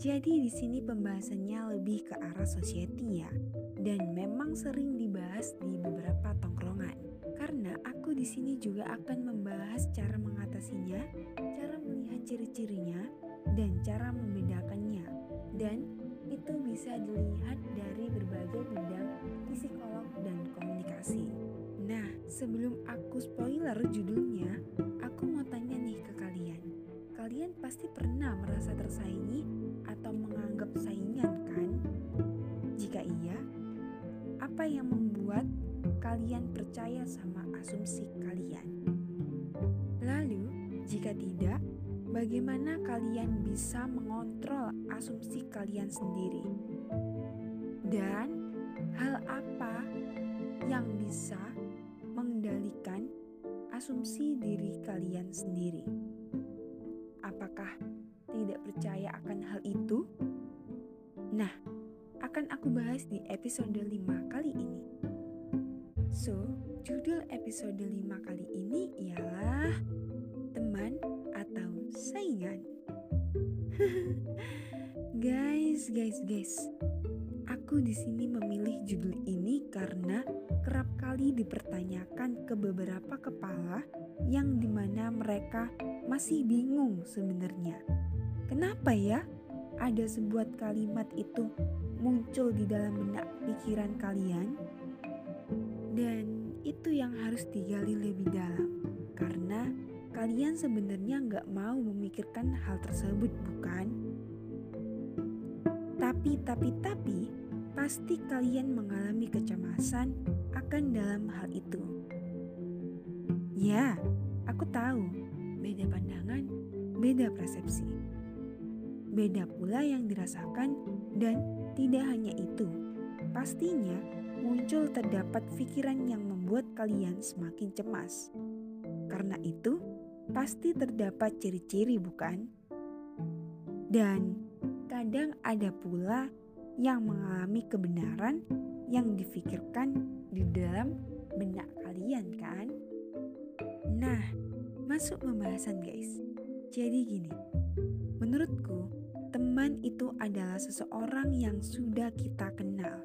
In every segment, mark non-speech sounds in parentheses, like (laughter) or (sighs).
Jadi di sini pembahasannya lebih ke arah society ya. Dan memang sering dibahas di beberapa tongkrongan. Karena aku di sini juga akan membahas cara mengatasinya, cara melihat ciri-cirinya, dan cara membedakannya. Dan itu bisa dilihat dari berbagai bidang psikolog dan komunikasi. Nah, sebelum aku spoiler judulnya, aku mau tanya nih ke kalian. Kalian pasti pernah merasa tersaingi atau menganggap saingan kan? Jika iya, apa yang membuat kalian percaya sama asumsi kalian? Lalu, jika tidak, bagaimana kalian bisa mengontrol asumsi kalian sendiri? Dan hal apa yang bisa mengendalikan asumsi diri kalian sendiri? Apakah percaya akan hal itu? Nah, akan aku bahas di episode 5 kali ini. So, judul episode 5 kali ini ialah teman atau saingan. (laughs) guys, guys, guys. Aku di sini memilih judul ini karena kerap kali dipertanyakan ke beberapa kepala yang di mana mereka masih bingung sebenarnya Kenapa ya ada sebuah kalimat itu muncul di dalam benak pikiran kalian? Dan itu yang harus digali lebih dalam karena kalian sebenarnya nggak mau memikirkan hal tersebut bukan? Tapi, tapi, tapi, pasti kalian mengalami kecemasan akan dalam hal itu. Ya, aku tahu, beda pandangan, beda persepsi. Beda pula yang dirasakan dan tidak hanya itu. Pastinya muncul terdapat pikiran yang membuat kalian semakin cemas. Karena itu, pasti terdapat ciri-ciri bukan? Dan kadang ada pula yang mengalami kebenaran yang difikirkan di dalam benak kalian kan? Nah, masuk pembahasan guys. Jadi gini, menurutku Teman itu adalah seseorang yang sudah kita kenal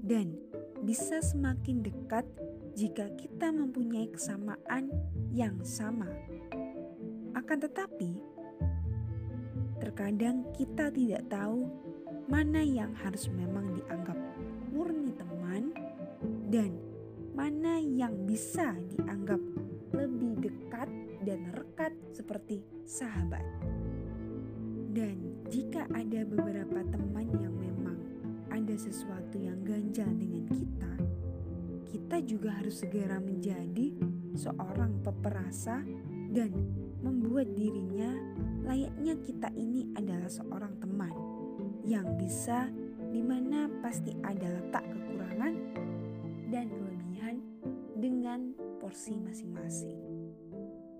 dan bisa semakin dekat jika kita mempunyai kesamaan yang sama. Akan tetapi, terkadang kita tidak tahu mana yang harus memang dianggap murni teman dan mana yang bisa dianggap lebih dekat dan rekat seperti sahabat. Dan jika ada beberapa teman yang memang ada sesuatu yang ganjal dengan kita, kita juga harus segera menjadi seorang peperasa dan membuat dirinya layaknya kita ini adalah seorang teman yang bisa di mana pasti ada letak kekurangan dan kelebihan dengan porsi masing-masing.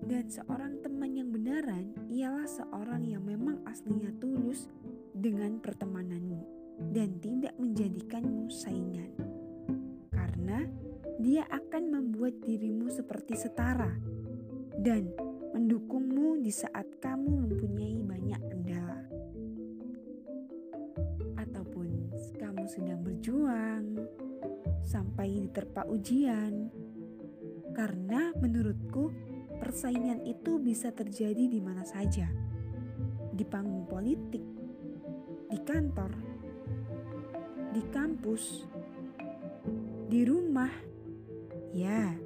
Dan seorang teman yang benaran ialah seorang yang memang aslinya tulus dengan pertemananmu dan tidak menjadikanmu saingan. Karena dia akan membuat dirimu seperti setara dan mendukungmu di saat kamu mempunyai banyak kendala. Ataupun kamu sedang berjuang sampai diterpa ujian. Karena menurutku persaingan itu bisa terjadi di mana saja. Di panggung politik, di kantor, di kampus, di rumah. Ya,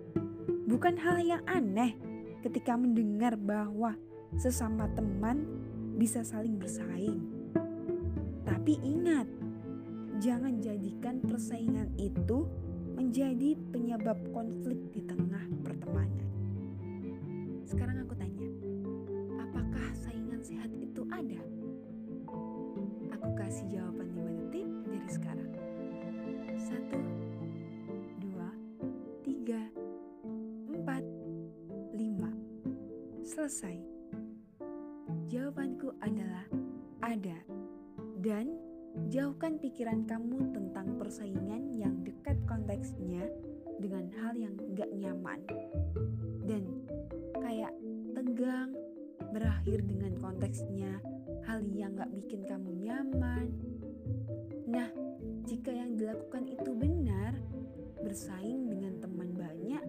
bukan hal yang aneh ketika mendengar bahwa sesama teman bisa saling bersaing. Tapi ingat, jangan jadikan persaingan itu menjadi penyebab konflik di tengah pertemanan. Sekarang aku tanya, apakah saingan sehat itu ada? Aku kasih jawaban 5 detik dari sekarang. Satu, dua, tiga, empat, lima. Selesai. Jawabanku adalah ada. Dan jauhkan pikiran kamu tentang persaingan yang dekat konteksnya dengan hal yang gak nyaman. Dan kayak tegang, berakhir dengan konteksnya hal yang gak bikin kamu nyaman. Nah, jika yang dilakukan itu benar, bersaing dengan teman banyak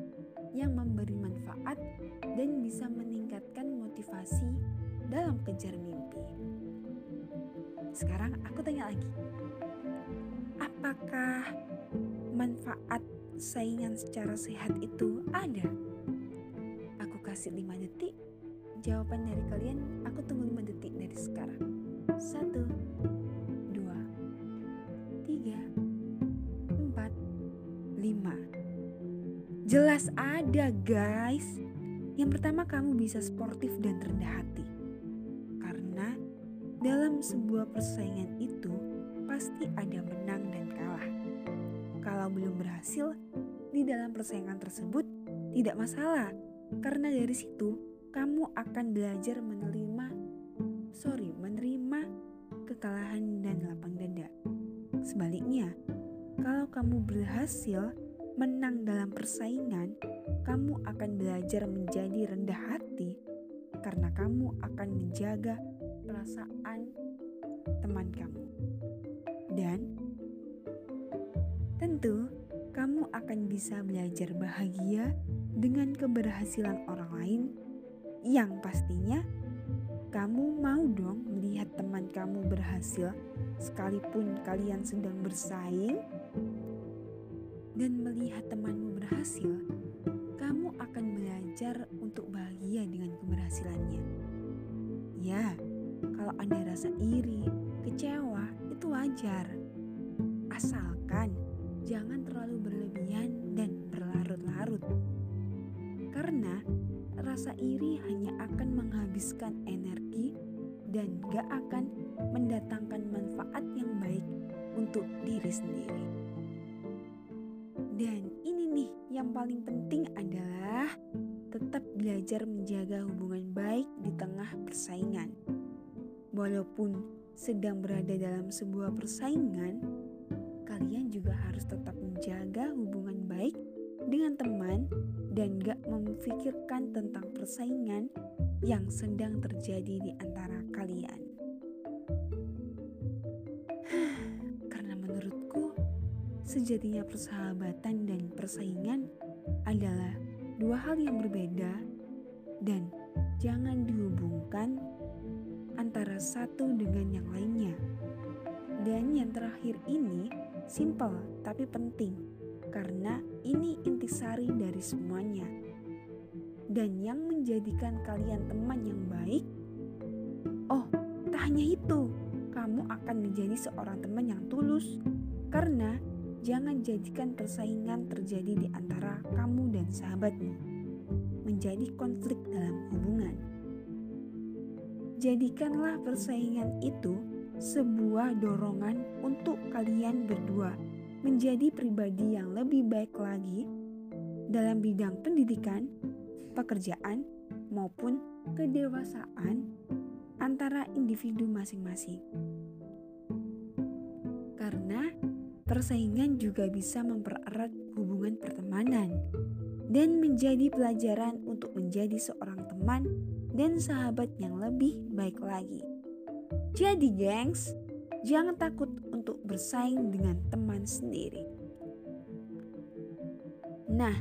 yang memberi manfaat dan bisa meningkatkan motivasi dalam kejar mimpi. Sekarang aku tanya lagi. Apakah manfaat saingan secara sehat itu ada? Kasih 5 detik. Jawaban dari kalian aku tunggu 5 detik dari sekarang. Satu, dua, tiga, empat, lima. Jelas ada guys. Yang pertama kamu bisa sportif dan rendah hati. Karena dalam sebuah persaingan itu pasti ada menang dan kalah. Kalau belum berhasil di dalam persaingan tersebut tidak masalah karena dari situ kamu akan belajar menerima sorry menerima kekalahan dan lapang dada. Sebaliknya, kalau kamu berhasil menang dalam persaingan, kamu akan belajar menjadi rendah hati karena kamu akan menjaga perasaan teman kamu. Dan tentu kamu akan bisa belajar bahagia dengan keberhasilan orang lain yang pastinya kamu mau dong melihat teman kamu berhasil sekalipun kalian sedang bersaing dan melihat temanmu berhasil, kamu akan belajar untuk bahagia dengan keberhasilannya. Ya, kalau Anda rasa iri, kecewa, itu wajar. Asalkan jangan terlalu berlebihan. Karena rasa iri hanya akan menghabiskan energi dan gak akan mendatangkan manfaat yang baik untuk diri sendiri. Dan ini nih yang paling penting adalah tetap belajar menjaga hubungan baik di tengah persaingan. Walaupun sedang berada dalam sebuah persaingan, kalian juga harus tetap menjaga hubungan baik dengan teman dan gak memikirkan tentang persaingan yang sedang terjadi di antara kalian. (sighs) Karena menurutku, sejatinya persahabatan dan persaingan adalah dua hal yang berbeda dan jangan dihubungkan antara satu dengan yang lainnya. Dan yang terakhir ini simple tapi penting karena ini intisari dari semuanya. Dan yang menjadikan kalian teman yang baik, oh, tak hanya itu, kamu akan menjadi seorang teman yang tulus karena jangan jadikan persaingan terjadi di antara kamu dan sahabatmu, menjadi konflik dalam hubungan. Jadikanlah persaingan itu sebuah dorongan untuk kalian berdua menjadi pribadi yang lebih baik lagi dalam bidang pendidikan, pekerjaan, maupun kedewasaan antara individu masing-masing. Karena persaingan juga bisa mempererat hubungan pertemanan dan menjadi pelajaran untuk menjadi seorang teman dan sahabat yang lebih baik lagi. Jadi, gengs, jangan takut bersaing dengan teman sendiri. Nah,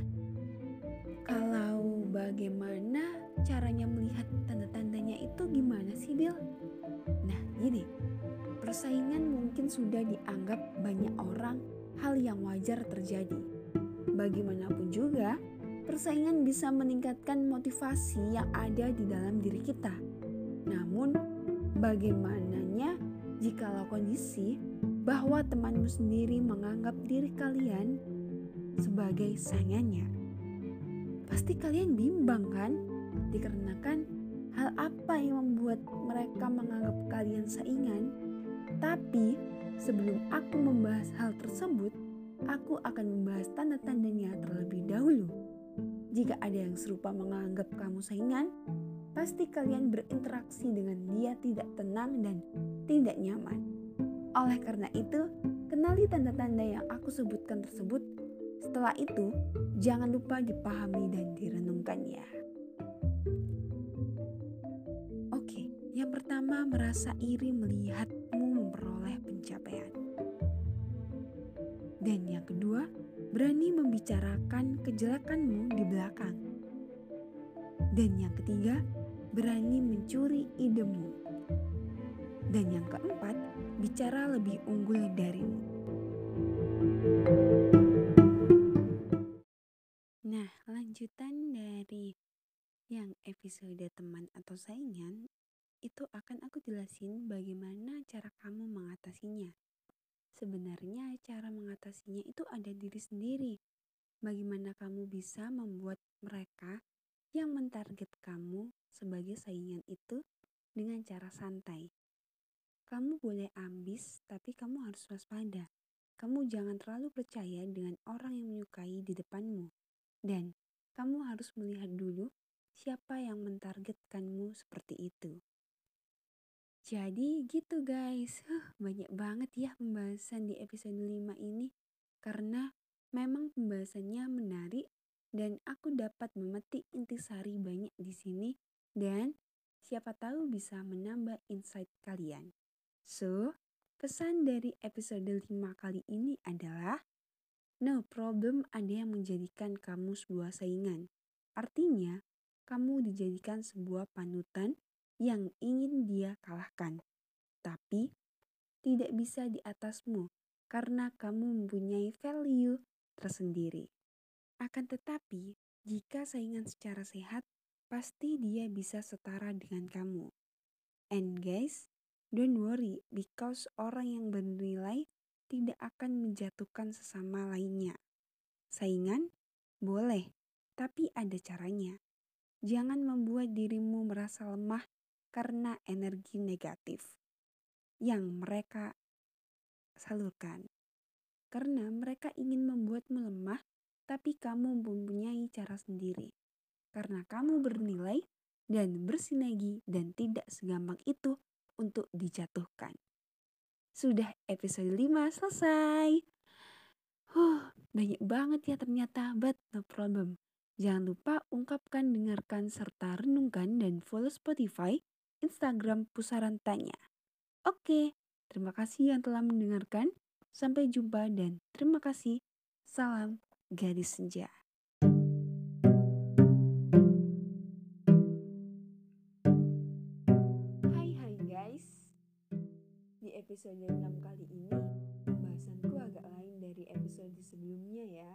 kalau bagaimana caranya melihat tanda-tandanya itu gimana sih, Bill? Nah, gini. Persaingan mungkin sudah dianggap banyak orang hal yang wajar terjadi. Bagaimanapun juga, persaingan bisa meningkatkan motivasi yang ada di dalam diri kita. Namun, bagaimananya jikalau kondisi bahwa temanmu sendiri menganggap diri kalian sebagai saingannya? Pasti kalian bimbang kan? Dikarenakan hal apa yang membuat mereka menganggap kalian saingan? Tapi sebelum aku membahas hal tersebut, aku akan membahas tanda-tandanya terlebih dahulu. Jika ada yang serupa menganggap kamu saingan, pasti kalian berinteraksi dengan dia tidak tenang dan tidak nyaman. Oleh karena itu, kenali tanda-tanda yang aku sebutkan tersebut. Setelah itu, jangan lupa dipahami dan direnungkan ya. Oke, yang pertama merasa iri melihatmu memperoleh pencapaian. Dan yang kedua, berani membicarakan kejelekanmu di belakang. Dan yang ketiga, berani mencuri idemu. Dan yang keempat, bicara lebih unggul darimu. Nah, lanjutan dari yang episode teman atau saingan itu akan aku jelasin bagaimana cara kamu mengatasinya. Sebenarnya cara mengatasinya itu ada diri sendiri. Bagaimana kamu bisa membuat mereka yang mentarget kamu sebagai saingan itu dengan cara santai. Kamu boleh ambis, tapi kamu harus waspada. Kamu jangan terlalu percaya dengan orang yang menyukai di depanmu. Dan kamu harus melihat dulu siapa yang mentargetkanmu seperti itu. Jadi gitu guys, huh, banyak banget ya pembahasan di episode 5 ini. Karena memang pembahasannya menarik dan aku dapat memetik intisari banyak di sini dan siapa tahu bisa menambah insight kalian. So, pesan dari episode 5 kali ini adalah No problem ada yang menjadikan kamu sebuah saingan. Artinya, kamu dijadikan sebuah panutan yang ingin dia kalahkan. Tapi, tidak bisa di atasmu karena kamu mempunyai value tersendiri. Akan tetapi, jika saingan secara sehat, pasti dia bisa setara dengan kamu. And guys, don't worry because orang yang bernilai tidak akan menjatuhkan sesama lainnya. Saingan? Boleh, tapi ada caranya. Jangan membuat dirimu merasa lemah karena energi negatif yang mereka salurkan. Karena mereka ingin membuatmu lemah tapi kamu mempunyai cara sendiri. Karena kamu bernilai dan bersinergi dan tidak segampang itu untuk dijatuhkan. Sudah episode 5 selesai. Huh, banyak banget ya ternyata, but no problem. Jangan lupa ungkapkan, dengarkan, serta renungkan dan follow Spotify, Instagram Pusaran Tanya. Oke, terima kasih yang telah mendengarkan. Sampai jumpa dan terima kasih. Salam gadis senja. Episode 6 kali ini pembahasanku agak lain dari episode sebelumnya ya.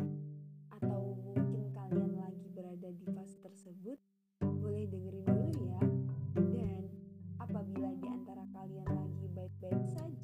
Atau mungkin kalian lagi berada di fase tersebut, boleh dengerin dulu ya. Dan apabila di antara kalian lagi baik-baik saja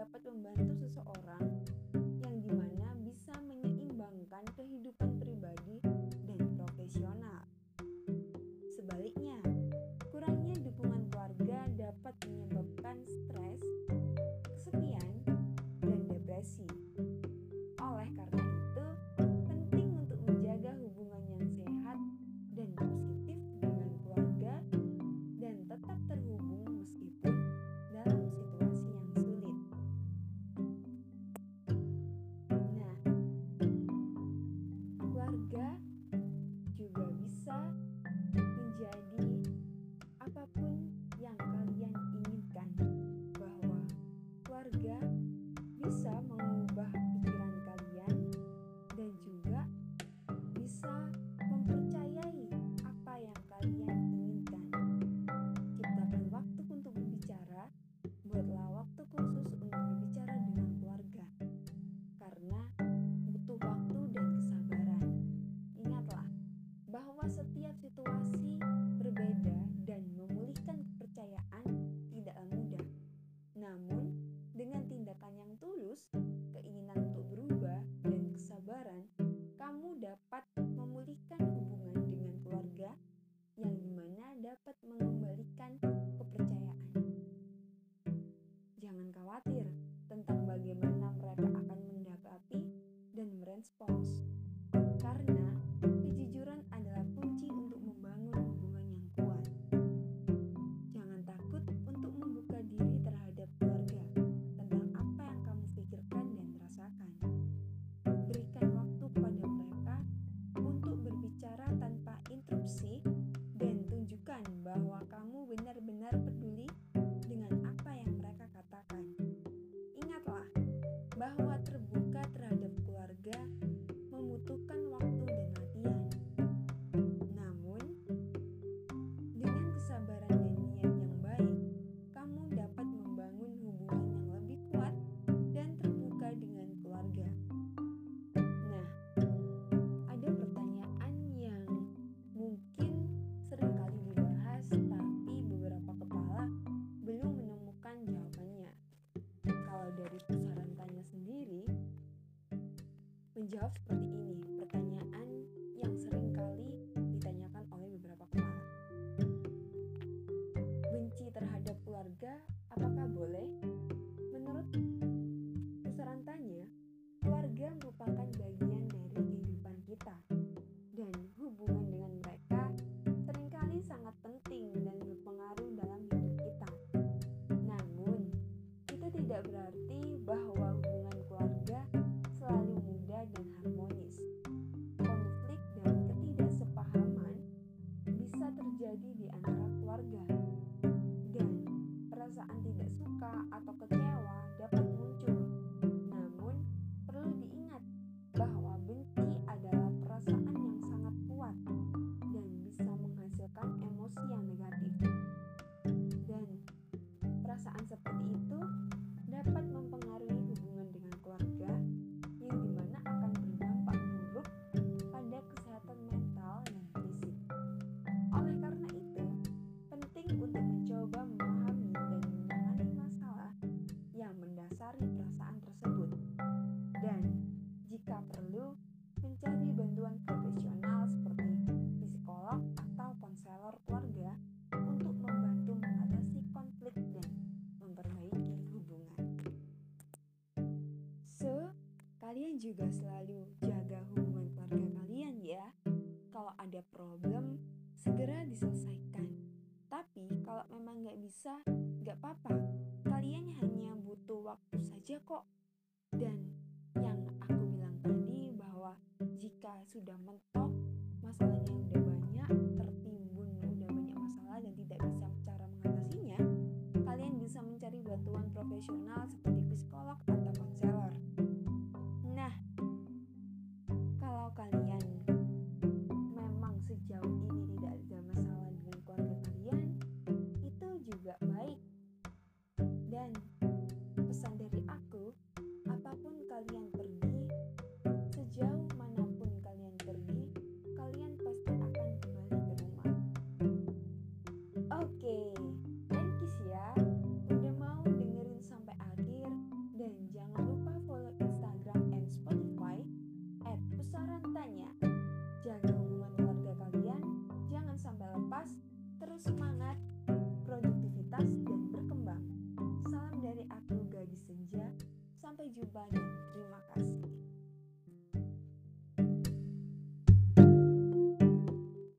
dapat membantu juga selalu jaga hubungan keluarga kalian ya. Kalau ada problem, segera diselesaikan. Tapi kalau memang nggak bisa, nggak apa-apa. Kalian hanya butuh waktu saja kok. Dan yang aku bilang tadi bahwa jika sudah mentok, masalahnya udah banyak, tertimbun udah banyak masalah dan tidak bisa cara mengatasinya, kalian bisa mencari bantuan profesional seperti Yan.